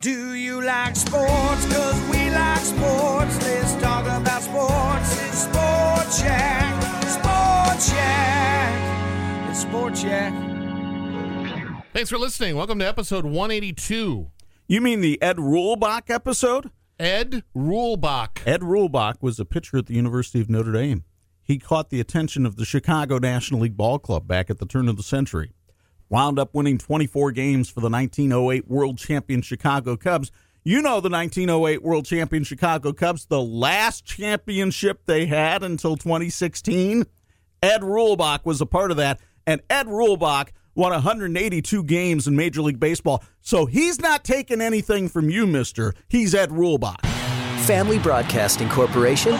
Do you like sports? Cause we like sports. Let's talk about sports. It's Sports Yak. Sports Yak. It's Sports Yak. Thanks for listening. Welcome to episode 182. You mean the Ed Reulbach episode? Ed Reulbach. Ed Reulbach was a pitcher at the University of Notre Dame. He caught the attention of the Chicago National League Ball Club back at the turn of the century. Wound up winning 24 games for the 1908 World Champion Chicago Cubs. You know the 1908 World Champion Chicago Cubs, the last championship they had until 2016. Ed Reulbach was a part of that, and Ed Reulbach won 182 games in Major League Baseball. So he's not taking anything from you, mister. He's Ed Reulbach. Family Broadcasting Corporation,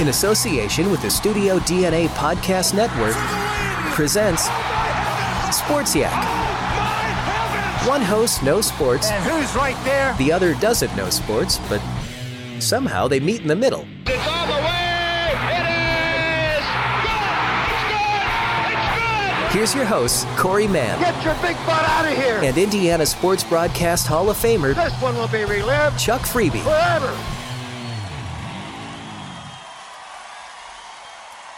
in association with the Studio DNA Podcast Network, presents Sports Yak. One host knows sports, And who's right there? the other doesn't know sports, but somehow they meet in the middle. It's all the way. It is good. It's good. It's good. Here's your host, Corey Mann Get your big butt out of here. and Indiana Sports Broadcast Hall of Famer This one will be relived Chuck Freeby. forever.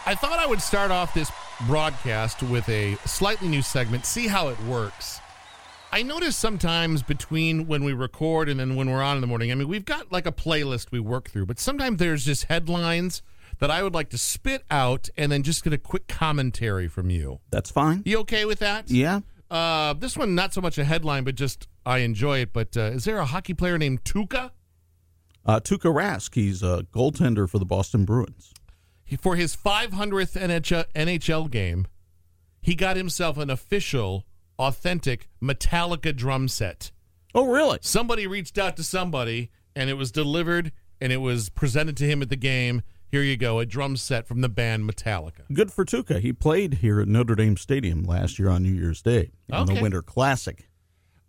I thought I would start off this broadcast with a slightly new segment, see how it works. I notice sometimes between when we record and then when we're on in the morning, I mean, we've got like a playlist we work through, but sometimes there's just headlines that I would like to spit out and then just get a quick commentary from you. That's fine. You okay with that? Yeah. Uh, this one, not so much a headline, but just I enjoy it. But uh, is there a hockey player named Tuukka? Uh, Tuukka Rask, he's a goaltender for the Boston Bruins. For his 500th NHL, NHL game, he got himself an official, authentic Metallica drum set. Oh, really? Somebody reached out to somebody, and it was delivered, and it was presented to him at the game. Here you go, a drum set from the band Metallica. Good for Tuukka. He played here at Notre Dame Stadium last year on New Year's Day in Okay. the Winter Classic.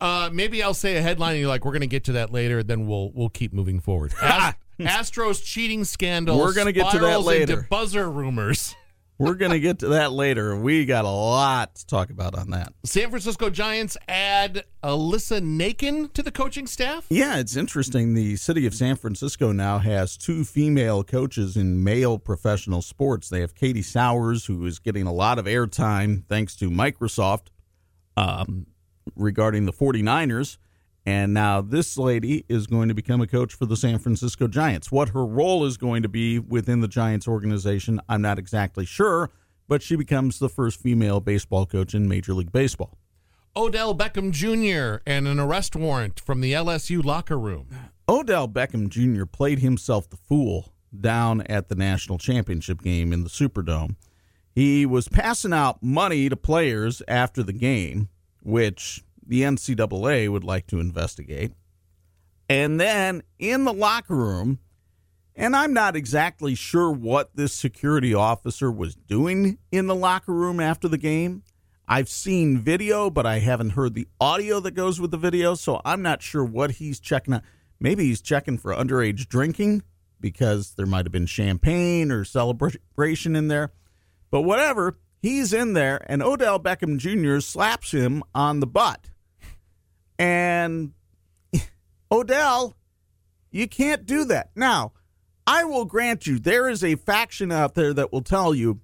Uh, maybe I'll say a headline, and you're like, "We're going to get to that later." Then we'll we'll keep moving forward. Ast- Astros cheating scandal. We're gonna get to that later. buzzer rumors. We're going to get to that later. We got a lot to talk about on that. San Francisco Giants add Alyssa Nakken to the coaching staff. Yeah, it's interesting. The city of San Francisco now has two female coaches in male professional sports. They have Katie Sowers, who is getting a lot of airtime thanks to Microsoft um, regarding the 49ers. And now this lady is going to become a coach for the San Francisco Giants. What her role is going to be within the Giants organization, I'm not exactly sure, but she becomes the first female baseball coach in Major League Baseball. Odell Beckham Jr. and an arrest warrant from the LSU locker room. Odell Beckham Jr. played himself the fool down at the national championship game in the Superdome. He was passing out money to players after the game, which the NCAA would like to investigate. And then in the locker room, and I'm not exactly sure what this security officer was doing in the locker room after the game. I've seen video, but I haven't heard the audio that goes with the video, so I'm not sure what he's checking out. Maybe he's checking for underage drinking because there might have been champagne or celebration in there. But whatever, he's in there, and Odell Beckham Jr. slaps him on the butt. And Odell, you can't do that. Now, I will grant you, there is a faction out there that will tell you,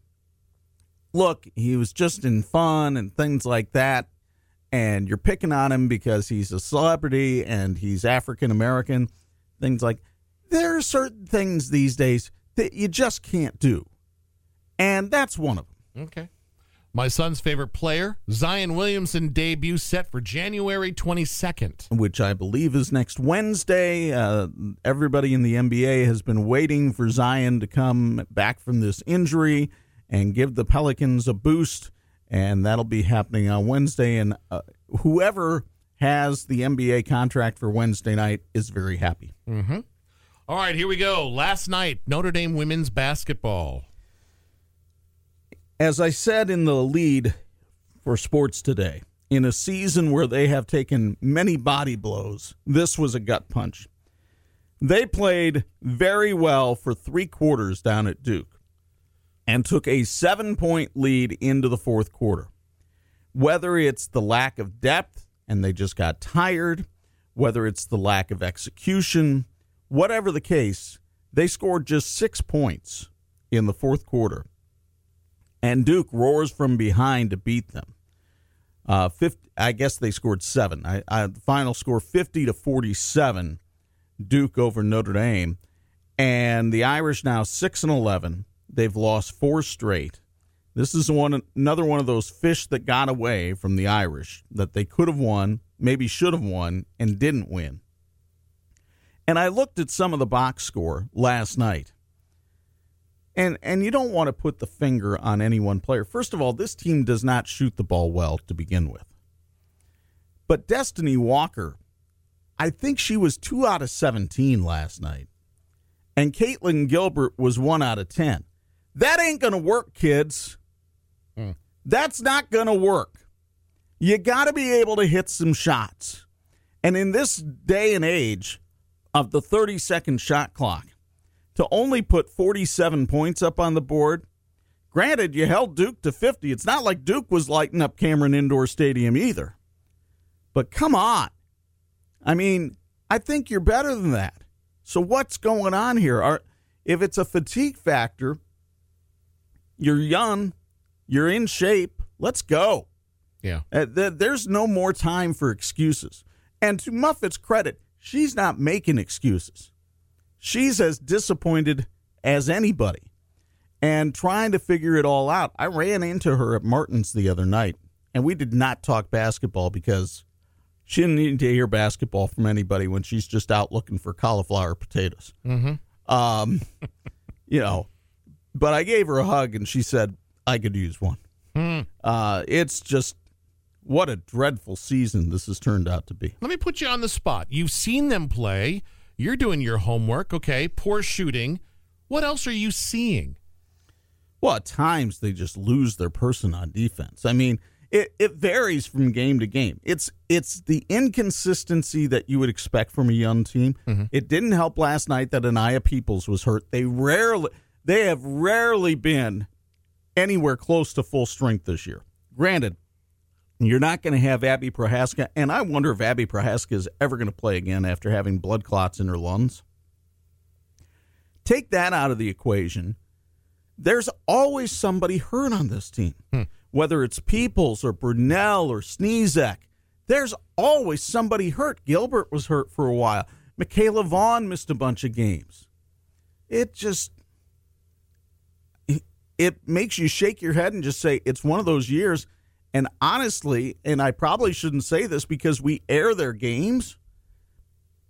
look, he was just in fun and things like that. And you're picking on him because he's a celebrity and he's African American, things like there are certain things these days that you just can't do. And that's one of them. Okay. My son's favorite player, Zion Williamson, debut set for January 22nd. which I believe is next Wednesday. Uh, everybody in the NBA has been waiting for Zion to come back from this injury and give the Pelicans a boost, and that'll be happening on Wednesday. And uh, whoever has the NBA contract for Wednesday night is very happy. All right, here we go. Last night, Notre Dame women's basketball. As I said in the lead for sports today, in a season where they have taken many body blows, this was a gut punch. They played very well for three quarters down at Duke and took a seven point lead into the fourth quarter. Whether it's the lack of depth and they just got tired, whether it's the lack of execution, whatever the case, they scored just six points in the fourth quarter. And Duke roars from behind to beat them. Uh, 50, I guess they scored seven. I, I, final score 50 to 47, Duke over Notre Dame. And the Irish now 6 and 11. They've lost four straight. This is one another one of those fish that got away from the Irish that they could have won, maybe should have won, and didn't win. And I looked at some of the box score last night. And and you don't want to put the finger on any one player. First of all, this team does not shoot the ball well to begin with. But Destinee Walker, I think she was 2 out of 17 last night. And Katlyn Gilbert was 1 out of 10. That ain't going to work, kids. Hmm. That's not going to work. You got to be able to hit some shots. And in this day and age of the 30 second shot clock, to only put 47 points up on the board, granted, you held Duke to 50. It's not like Duke was lighting up Cameron Indoor Stadium either. But come on. I mean, I think you're better than that. So what's going on here? Are, if it's a fatigue factor, you're young, you're in shape, let's go. Yeah. Uh, th- there's no more time for excuses. And to Muffet's credit, she's not making excuses. She's as disappointed as anybody and trying to figure it all out. I ran into her at Martin's the other night, and we did not talk basketball because she didn't need to hear basketball from anybody when she's just out looking for cauliflower potatoes. Mm-hmm. Um, you know, but I gave her a hug, and she said I could use one. Uh, it's just what a dreadful season this has turned out to be. Let me put you on the spot. You've seen them play. You're doing your homework. Okay. Poor shooting. What else are you seeing? Well, at times they just lose their person on defense. I mean, it, it varies from game to game. It's it's the inconsistency that you would expect from a young team. Mm-hmm. It didn't help last night that Anaya Peoples was hurt. They rarely they have rarely been anywhere close to full strength this year. Granted, you're not going to have Abby Prohaska, and I wonder if Abby Prohaska is ever going to play again after having blood clots in her lungs. Take that out of the equation. There's always somebody hurt on this team, hmm. whether it's Peoples or Brunelle or Sniezek. There's always somebody hurt. Gilbert was hurt for a while. Michaela Vaughn missed a bunch of games. It just it makes you shake your head and just say it's one of those years. And honestly, and I probably shouldn't say this because we air their games,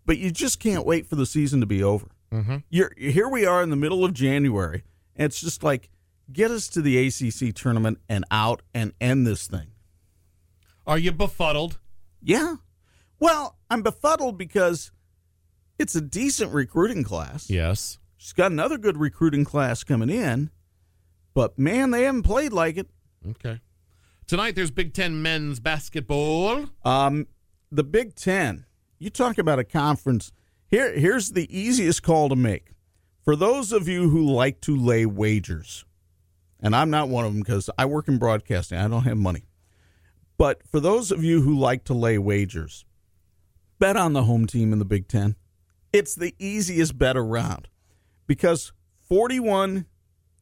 but you just can't wait for the season to be over. Mm-hmm. You're, here we are in the middle of January, and it's just like get us to the ACC tournament and out and end this thing. Are you befuddled? Yeah. Well, I'm befuddled because it's a decent recruiting class. Yes. She's got another good recruiting class coming in, but man, they haven't played like it. Okay. Tonight there's Big Ten men's basketball. Um, the Big Ten. You talk about a conference. Here, here's the easiest call to make for those of you who like to lay wagers, and I'm not one of them because I work in broadcasting. I don't have money. But for those of you who like to lay wagers, bet on the home team in the Big Ten. It's the easiest bet around because 41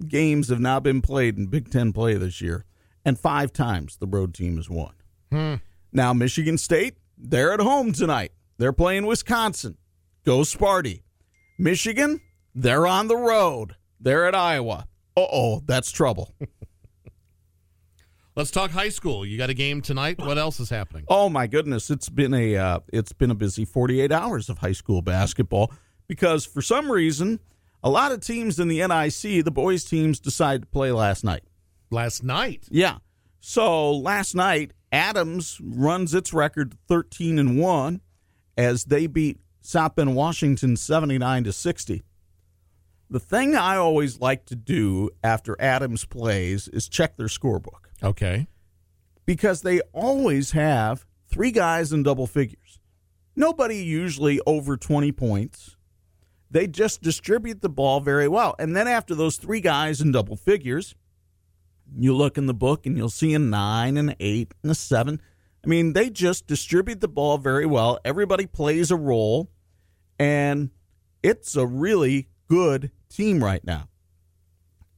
games have now been played in Big Ten play this year, and five times the road team has won. Now, Michigan State, they're at home tonight. They're playing Wisconsin. Go Sparty. Michigan, they're on the road. They're at Iowa. Uh oh, that's trouble. Let's talk high school. You got a game tonight. What else is happening? Oh my goodness, it's been a uh, it's been a busy 48 hours of high school basketball because for some reason, a lot of teams in the NIC, the boys teams decided to play last night. Last night. Yeah. So last night, Adams runs its record 13 and 1 as they beat South Bend, Washington 79 to 60. The thing I always like to do after Adams plays is check their scorebook Okay. because they always have three guys in double figures. Nobody usually over 20 points. They just distribute the ball very well. And then after those three guys in double figures, you look in the book and you'll see a nine and an eight and a seven. I mean, they just distribute the ball very well. Everybody plays a role, and it's a really good team right now.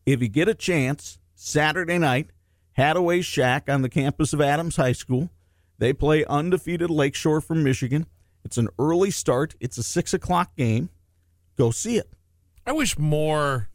If you get a chance, Saturday night, Hadaway Shack on the campus of Adams High School. They play undefeated Lakeshore from Michigan. It's an early start. It's a six o'clock game. Go see it. I wish more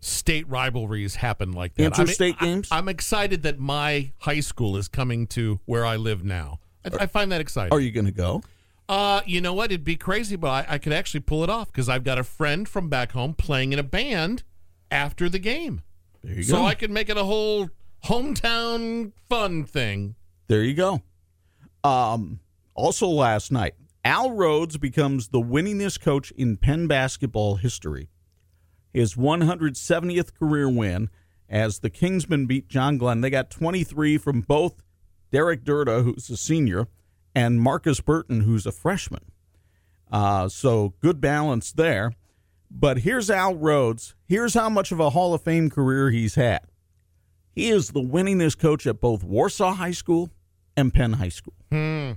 state rivalries happen like that. Interstate I mean, games? I, am excited that my high school is coming to where I live now. I, I find that exciting. Are you going to go? Uh, you know what? It'd be crazy, but I, I could actually pull it off because I've got a friend from back home playing in a band after the game. There you So go. So I could make it a whole hometown fun thing. There you go. Um, also, last night, Al Rhodes becomes the winningest coach in Penn basketball history. His 170th career win as the Kingsmen beat John Glenn. They got 23 from both Derek Durda, who's a senior, and Marcus Burton, who's a freshman. Uh, so good balance there. But here's Al Rhodes. Here's how much of a Hall of Fame career he's had. He is the winningest coach at both Warsaw High School and Penn High School. Hmm.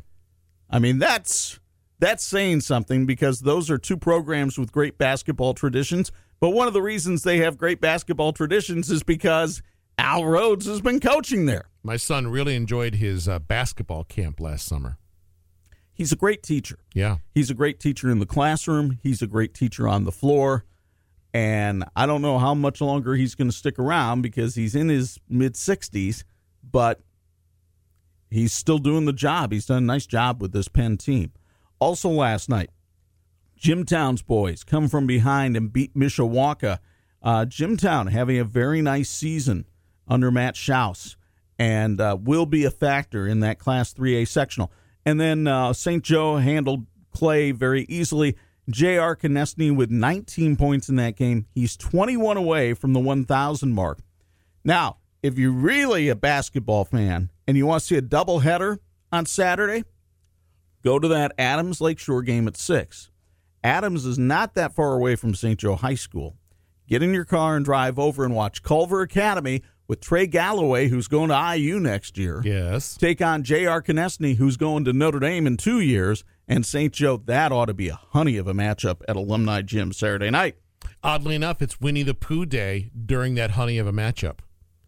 I mean, that's that's saying something because those are two programs with great basketball traditions. But one of the reasons they have great basketball traditions is because Al Rhodes has been coaching there. My son really enjoyed his uh, basketball camp last summer. He's a great teacher. Yeah. He's a great teacher in the classroom. He's a great teacher on the floor. And I don't know how much longer he's going to stick around because he's in his mid 60s, but he's still doing the job. He's done a nice job with this Penn team. Also, last night, Jimtown's boys come from behind and beat Mishawaka. Uh, Jimtown having a very nice season under Matt Schaus and uh, will be a factor in that Class 3A sectional. And then uh, St. Joe handled Clay very easily. J.R. Konieczny with 19 points in that game. He's 21 away from the 1,000 mark. Now, if you're really a basketball fan and you want to see a doubleheader on Saturday, go to that Adams Lakeshore game at 6. Adams is not that far away from St. Joe High School. Get in your car and drive over and watch Culver Academy with Trey Galloway, who's going to IU next year Yes. take on J.R. Konieczny, who's going to Notre Dame in two years, and St. Joe. That ought to be a honey of a matchup at Alumni Gym Saturday night. Oddly enough, it's Winnie the Pooh Day during that honey of a matchup.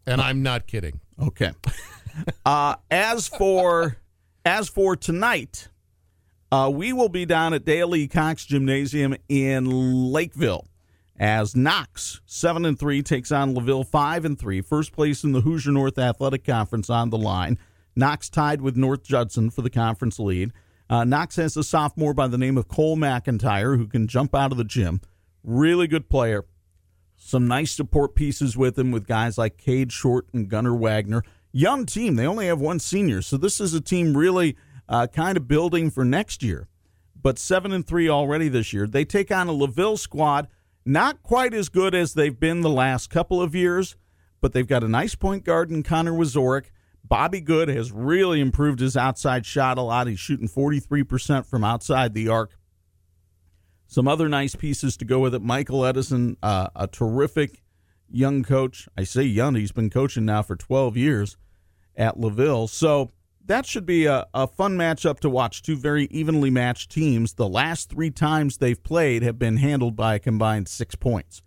And I'm not kidding. Okay. uh, as for as for tonight, uh, we will be down at Dale E. Cox Gymnasium in Lakeville as Knox seven and three takes on Laville five and three. First place in the Hoosier North Athletic Conference on the line. Knox tied with North Judson for the conference lead. Uh, Knox has a sophomore by the name of Cole McIntyre who can jump out of the gym. Really good player some nice support pieces with him with guys like Cade Short and Gunnar Wagner. Young team. They only have one senior, so this is a team really uh, kind of building for next year. But seven and three already this year. They take on a Laville squad, not quite as good as they've been the last couple of years, but they've got a nice point guard in Connor Wazorek. Bobby Good has really improved his outside shot a lot. He's shooting 43% from outside the arc some other nice pieces to go with it. Michael Edison, uh, a terrific young coach. I say young, he's been coaching now for 12 years at Laville. So that should be a, a fun matchup to watch. Two very evenly matched teams. The last three times they've played have been handled by a combined six points.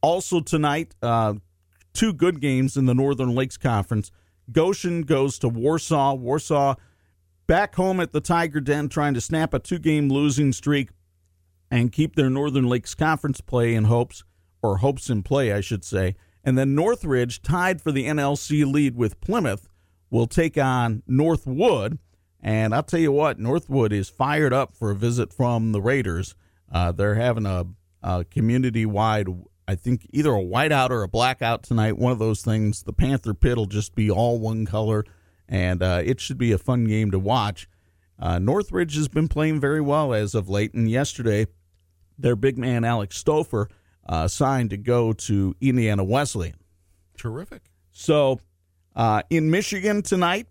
Also tonight, uh, two good games in the Northern Lakes Conference. Goshen goes to Warsaw. Warsaw back home at the Tiger Den trying to snap a two game losing streak and keep their Northern Lakes Conference play in hopes, or hopes in play, I should say. And then Northridge, tied for the NLC lead with Plymouth, will take on Northwood. And I'll tell you what, Northwood is fired up for a visit from the Raiders. Uh, they're having a, a community wide, I think either a whiteout or a blackout tonight. One of those things. The Panther pit will just be all one color, and uh, it should be a fun game to watch. Uh, Northridge has been playing very well as of late, and yesterday, their big man Alex Stouffer uh, signed to go to Indiana Wesleyan. Terrific. So, uh, in Michigan tonight,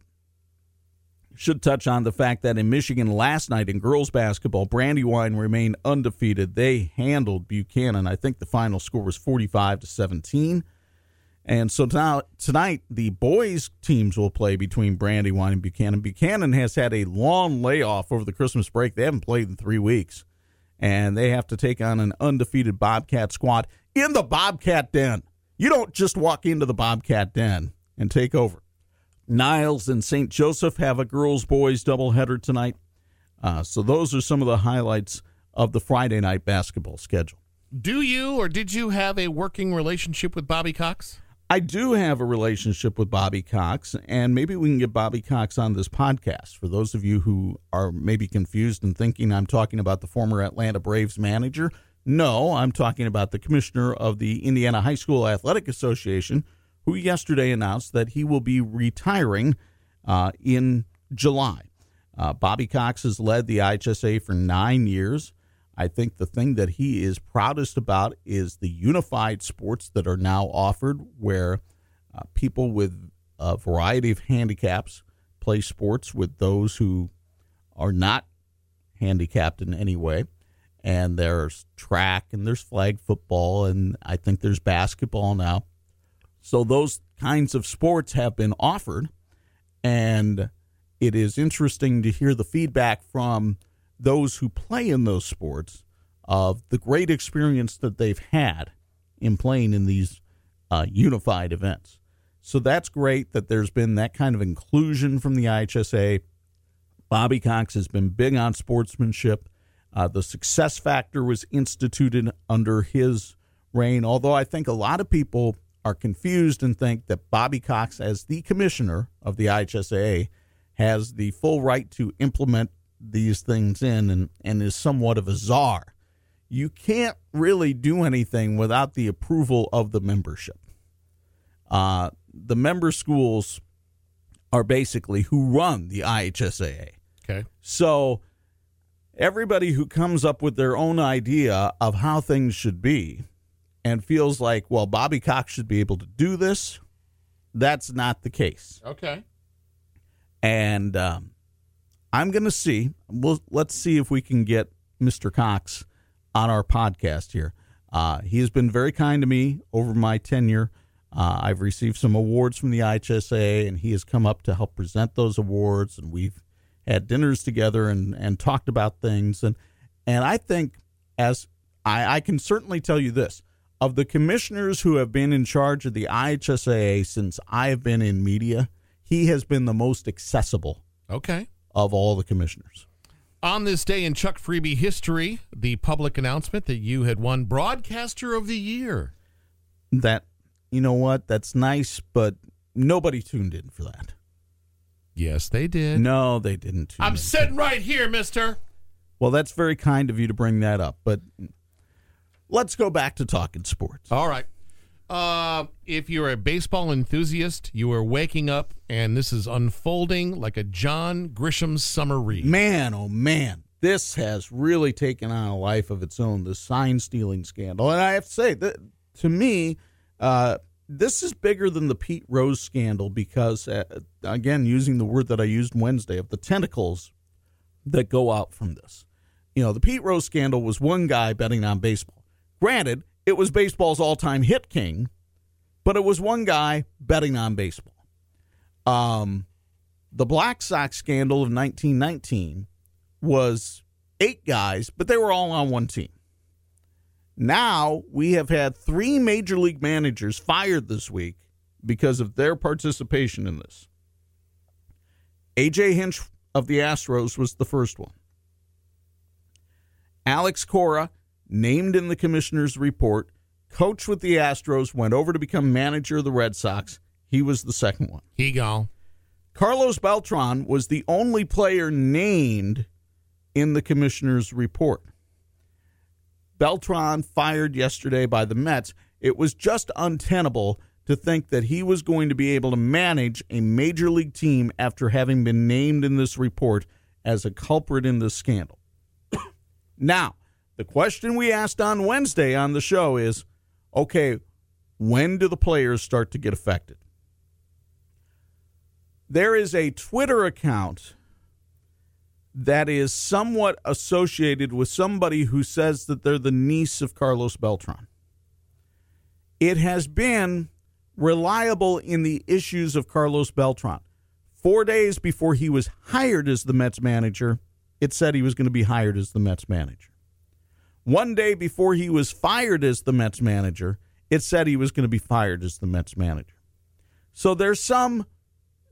should touch on the fact that in Michigan last night in girls basketball, Brandywine remained undefeated. They handled Buchanan. I think the final score was 45 to 17. And so now tonight the boys teams will play between Brandywine and Buchanan. Buchanan has had a long layoff over the Christmas break. They haven't played in 3 weeks. And they have to take on an undefeated Bobcat squad in the Bobcat Den. You don't just walk into the Bobcat Den and take over. Niles and St. Joseph have a girls boys doubleheader tonight. Uh, so those are some of the highlights of the Friday night basketball schedule. Do you or did you have a working relationship with Bobby Cox? I do have a relationship with Bobby Cox, and maybe we can get Bobby Cox on this podcast. For those of you who are maybe confused and thinking I'm talking about the former Atlanta Braves manager, no, I'm talking about the commissioner of the Indiana High School Athletic Association, who yesterday announced that he will be retiring uh, in July. Uh, Bobby Cox has led the IHSA for nine years. I think the thing that he is proudest about is the unified sports that are now offered, where uh, people with a variety of handicaps play sports with those who are not handicapped in any way. And there's track and there's flag football, and I think there's basketball now. So those kinds of sports have been offered, and it is interesting to hear the feedback from those who play in those sports of the great experience that they've had in playing in these uh, unified events. So that's great that there's been that kind of inclusion from the IHSA. Bobby Cox has been big on sportsmanship. Uh, the success factor was instituted under his reign, although I think a lot of people are confused and think that Bobby Cox, as the commissioner of the IHSA, has the full right to implement these things in and, and is somewhat of a czar. You can't really do anything without the approval of the membership. Uh, the member schools are basically who run the IHSAA. Okay. So everybody who comes up with their own idea of how things should be and feels like, well, Bobby Cox should be able to do this, that's not the case. Okay. And um, I'm going to see. We'll, let's see if we can get Mr. Cox on our podcast here. Uh, he has been very kind to me over my tenure. Uh, I've received some awards from the IHSA, and he has come up to help present those awards, and we've had dinners together and, and talked about things. And and I think as I, I can certainly tell you this of the commissioners who have been in charge of the IHSA since I have been in media, he has been the most accessible Okay. of all the commissioners. On this day in Chuck Freeby history, the public announcement that you had won Broadcaster of the Year. That you know what? That's nice, but nobody tuned in for that. Yes, they did. No, they didn't tune I'm in. sitting right here, mister. Well, that's very kind of you to bring that up, but let's go back to talking sports. All right. Uh, if you're a baseball enthusiast, you are waking up and this is unfolding like a John Grisham summer read. Man, oh man, this has really taken on a life of its own. The sign stealing scandal, and I have to say that to me, uh, this is bigger than the Pete Rose scandal because, uh, again, using the word that I used Wednesday of the tentacles that go out from this. You know, the Pete Rose scandal was one guy betting on baseball. Granted, it was baseball's all-time hit king, but it was one guy betting on baseball. Um, the Black Sox scandal of 1919 was eight guys, but they were all on one team. Now we have had three major league managers fired this week because of their participation in this. AJ Hinch of the Astros was the first one. Alex Cora, named in the commissioner's report, coach with the Astros, went over to become manager of the Red Sox. He was the second one. He gone. Carlos Beltran was the only player named in the commissioner's report. Beltran fired yesterday by the Mets. It was just untenable to think that he was going to be able to manage a major league team after having been named in this report as a culprit in this scandal. now, the question we asked on Wednesday on the show is okay, when do the players start to get affected? There is a Twitter account that is somewhat associated with somebody who says that they're the niece of Carlos Beltran. It has been reliable in the issues of Carlos Beltran. Four days before he was hired as the Mets manager, it said he was going to be hired as the Mets manager. One day before he was fired as the Mets manager, it said he was going to be fired as the Mets manager. So there's some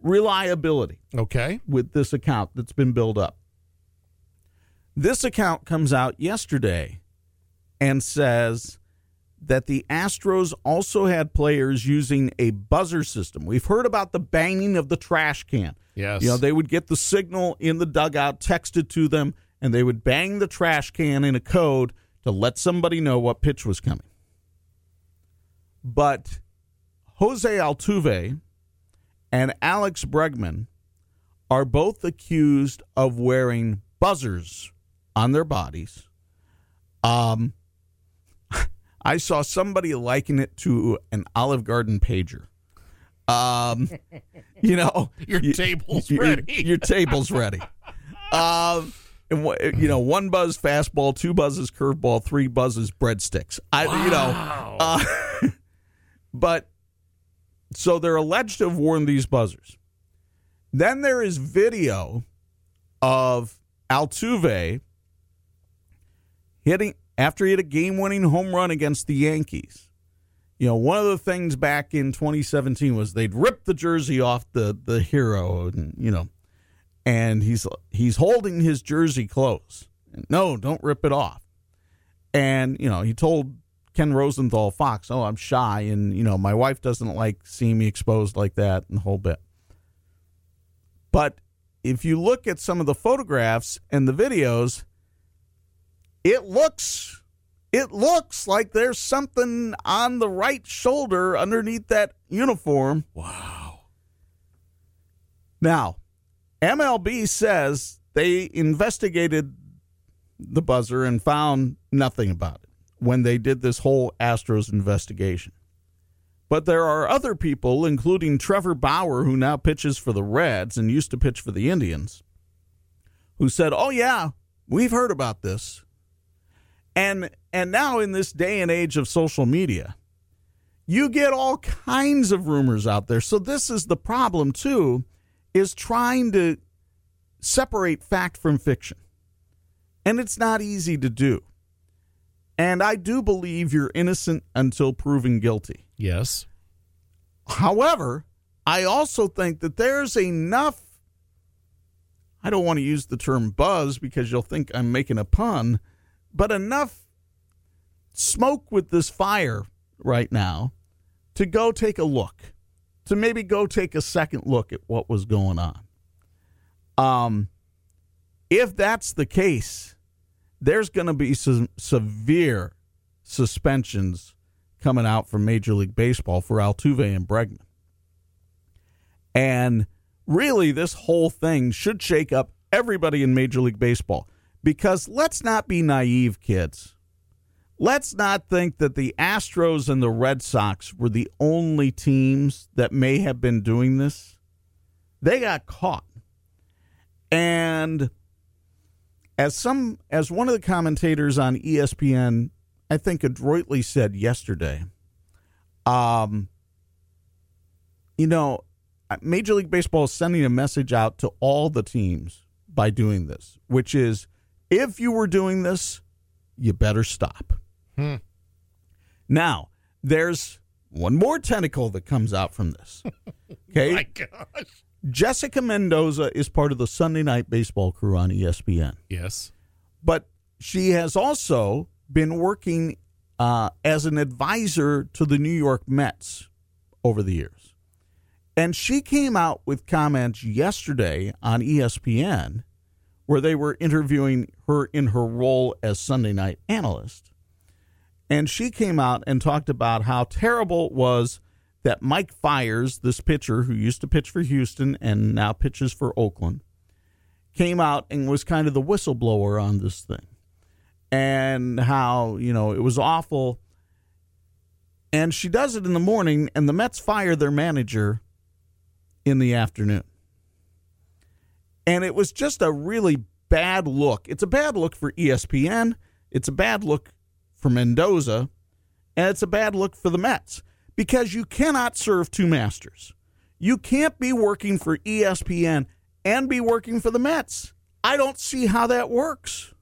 reliability Okay. with this account that's been built up. This account comes out yesterday and says that the Astros also had players using a buzzer system. We've heard about the banging of the trash can. Yes. You know, they would get the signal in the dugout texted to them, and they would bang the trash can in a code to let somebody know what pitch was coming. But Jose Altuve and Alex Bregman are both accused of wearing buzzers on their bodies. Um, I saw somebody liken it to an Olive Garden pager. Um, you know, Your you- table's your- ready. Your table's ready. Um, and you know, one buzz fastball, two buzzes curveball, three buzzes breadsticks. I, you know, uh, but so they're alleged to have worn these buzzers. Then there is video of Altuve hitting after he hit a game-winning home run against the Yankees. You know, one of the things back in 2017 was they'd rip the jersey off the the hero, and you know, and he's he's holding his jersey close. No, don't rip it off. And you know, he told Ken Rosenthal Fox, "Oh, I'm shy, and you know, my wife doesn't like seeing me exposed like that, and the whole bit." But if you look at some of the photographs and the videos, it looks it looks like there's something on the right shoulder underneath that uniform. Wow. Now, MLB says they investigated the buzzer and found nothing about it when they did this whole Astros investigation. But there are other people, including Trevor Bauer, who now pitches for the Reds and used to pitch for the Indians, who said, "Oh yeah, we've heard about this." And and now in this day and age of social media, you get all kinds of rumors out there. So this is the problem too is trying to separate fact from fiction. And it's not easy to do. And I do believe you're innocent until proven guilty. Yes. However, I also think that there's enough. I don't want to use the term buzz because you'll think I'm making a pun, but enough smoke with this fire right now to go take a look, to maybe go take a second look at what was going on. Um, if that's the case, there's going to be some severe suspensions coming out from Major League Baseball for Altuve and Bregman. And really, this whole thing should shake up everybody in Major League Baseball because let's not be naive, kids. Let's not think that the Astros and the Red Sox were the only teams that may have been doing this. They got caught. And as some as one of the commentators on ESPN I think adroitly said yesterday, um, you know, Major League Baseball is sending a message out to all the teams by doing this, which is if you were doing this, you better stop. Hmm. Now, there's one more tentacle that comes out from this. Okay. My gosh. Jessica Mendoza is part of the Sunday night baseball crew on ESPN Yes. but she has also been working uh, as an advisor to the New York Mets over the years. And she came out with comments yesterday on ESPN where they were interviewing her in her role as Sunday night analyst. And she came out and talked about how terrible it was that Mike Fiers, this pitcher who used to pitch for Houston and now pitches for Oakland, came out and was kind of the whistleblower on this thing. And how, you know, it was awful. And she does it in the morning, and the Mets fire their manager in the afternoon. And it was just a really bad look. It's a bad look for ESPN. It's a bad look for Mendoza. And it's a bad look for the Mets because you cannot serve two masters. You can't be working for ESPN and be working for the Mets. I don't see how that works.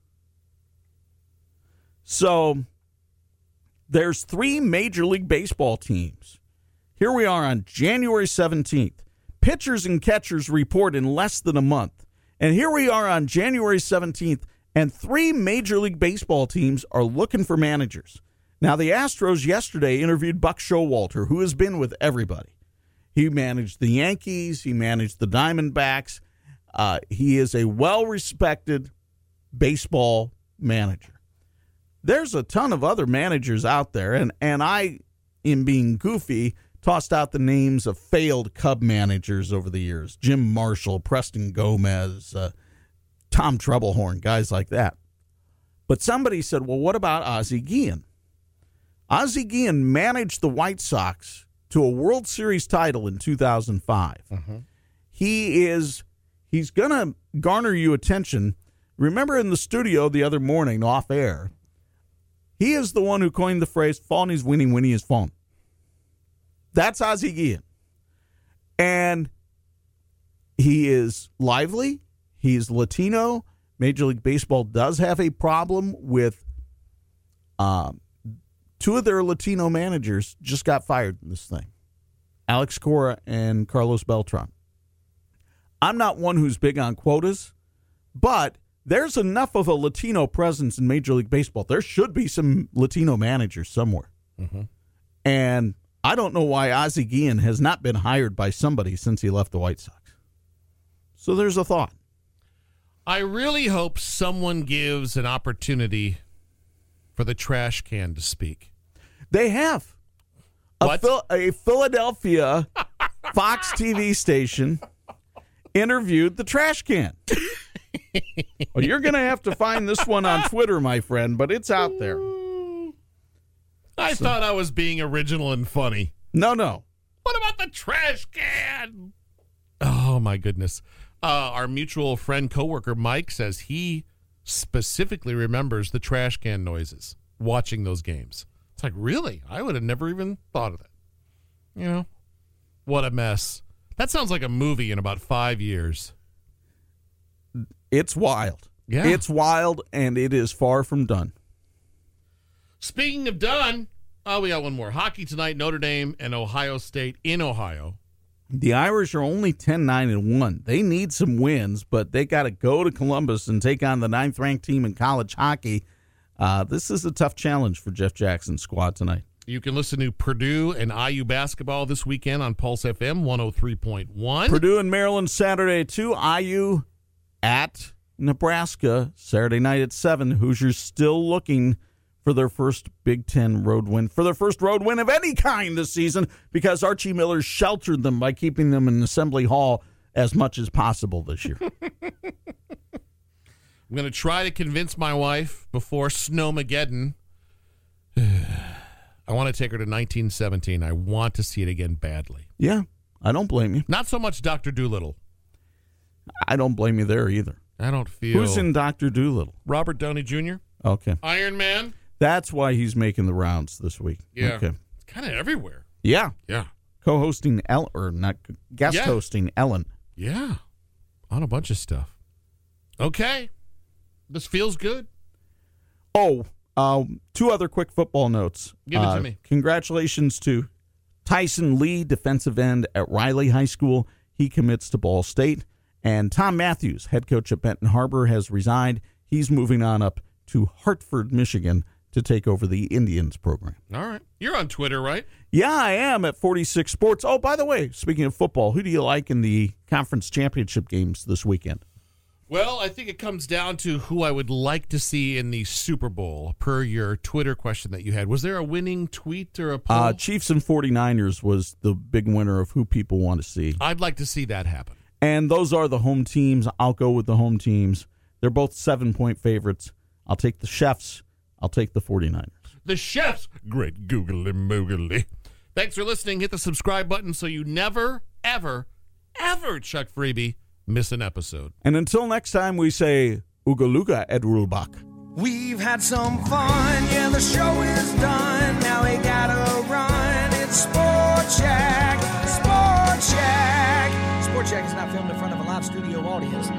So there's three Major League Baseball teams. Here we are on January 17th. Pitchers and catchers report in less than a month. And here we are on January 17th, and three Major League Baseball teams are looking for managers. Now, the Astros yesterday interviewed Buck Showalter, who has been with everybody. He managed the Yankees, he managed the Diamondbacks. Uh, he is a well respected baseball manager. There's a ton of other managers out there, and, and I, in being goofy, tossed out the names of failed Cub managers over the years Jim Marshall, Preston Gomez, uh, Tom Trebelhorn, guys like that. But somebody said, well, what about Ozzie Guillen? Ozzie Guillen managed the White Sox to a World Series title in 2005. Mm-hmm. He is he's going to garner you attention. Remember in the studio the other morning off air, he is the one who coined the phrase "Phone is winning, winning is phone." That's Ozzie Guillen, and he is lively. He's Latino. Major League Baseball does have a problem with um, two of their Latino managers just got fired in this thing Alex Cora and Carlos Beltran. I'm not one who's big on quotas, but there's enough of a Latino presence in Major League Baseball. There should be some Latino managers somewhere. And I don't know why Ozzie Guillen has not been hired by somebody since he left the White Sox. So there's a thought. I really hope someone gives an opportunity for the trash can to speak. They have a, Phil- a Philadelphia Fox TV station interviewed the trash can. well, you're going to have to find this one on Twitter, my friend, but it's out there. I thought I was being original and funny. No, no. What about the trash can? Oh my goodness. Uh, our mutual friend coworker Mike says he specifically remembers the trash can noises watching those games. It's like, really? I would have never even thought of that. You know? What a mess. That sounds like a movie in about five years. It's wild. Yeah. It's wild, and it is far from done. Speaking of done, oh, we got one more. Hockey tonight, Notre Dame and Ohio State in Ohio. The Irish are only 10 9 and 1. They need some wins, but they got to go to Columbus and take on the ninth ranked team in college hockey. Uh, this is a tough challenge for Jeff Jackson's squad tonight. You can listen to Purdue and IU basketball this weekend on Pulse FM 103.1. Purdue and Maryland Saturday at 2. IU at Nebraska Saturday night at 7. Hoosiers still looking for their first Big Ten road win, for their first road win of any kind this season because Archie Miller sheltered them by keeping them in Assembly Hall as much as possible this year. I'm going to try to convince my wife before Snowmageddon. I want to take her to 1917. I want to see it again badly. yeah, I don't blame you. Not so much Dr. Dolittle. I don't blame you there either. I don't feel. Who's in Dr. Dolittle? Robert Downey Jr.? Okay. Iron Man? That's why he's making the rounds this week. Yeah. Okay. It's kind of everywhere. Yeah. Yeah. Co-hosting Ellen, or not guest Yeah. hosting Ellen. Yeah. On a bunch of stuff. Okay. This feels good. Oh, um, two other quick football notes. Give it to Uh, me. Congratulations to Tyson Lee, defensive end at Riley High School. He commits to Ball State. And Tom Matthews, head coach at Benton Harbor, has resigned. He's moving on up to Hartford, Michigan to take over the Indians program. All right. You're on Twitter, right? Yeah, I am at 46 Sports. Oh, by the way, speaking of football, who do you like in the conference championship games this weekend? Well, I think it comes down to who I would like to see in the Super Bowl, per your Twitter question that you had. Was there a winning tweet or a poll? Uh, Chiefs and 49ers was the big winner of who people want to see. I'd like to see that happen. And those are the home teams. I'll go with the home teams. They're both seven point favorites. I'll take the Chefs. I'll take the 49ers. The chefs, great googly moogly. Thanks for listening. Hit the subscribe button so you never, ever, ever, Chuck Freeby, miss an episode. And until next time, we say Ugaluga Ed Reulbach. We've had some fun, yeah, the show is done. Now we gotta run. It's Sport Check, Sport Check. Sport Check is not filmed in front of a live studio audience.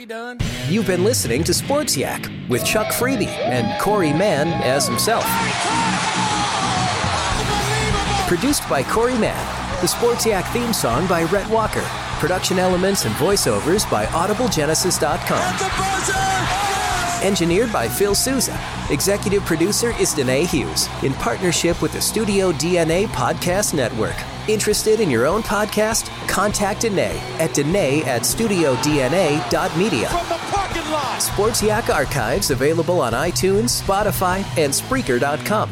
We done? You've been listening to Sports Yak with Chuck Freeby and Corey Mann as himself. Produced by Corey Mann. The Sports Yak theme song by Rhett Walker. Production elements and voiceovers by AudibleGenesis.com. Engineered by Phil Souza. Executive producer is Danae Hughes in partnership with the Studio DNA Podcast Network. Interested in your own podcast? Contact Danae at Danae at studiodna.media. From the parking lot. Sports Yak archives available on iTunes, Spotify, and Spreaker.com.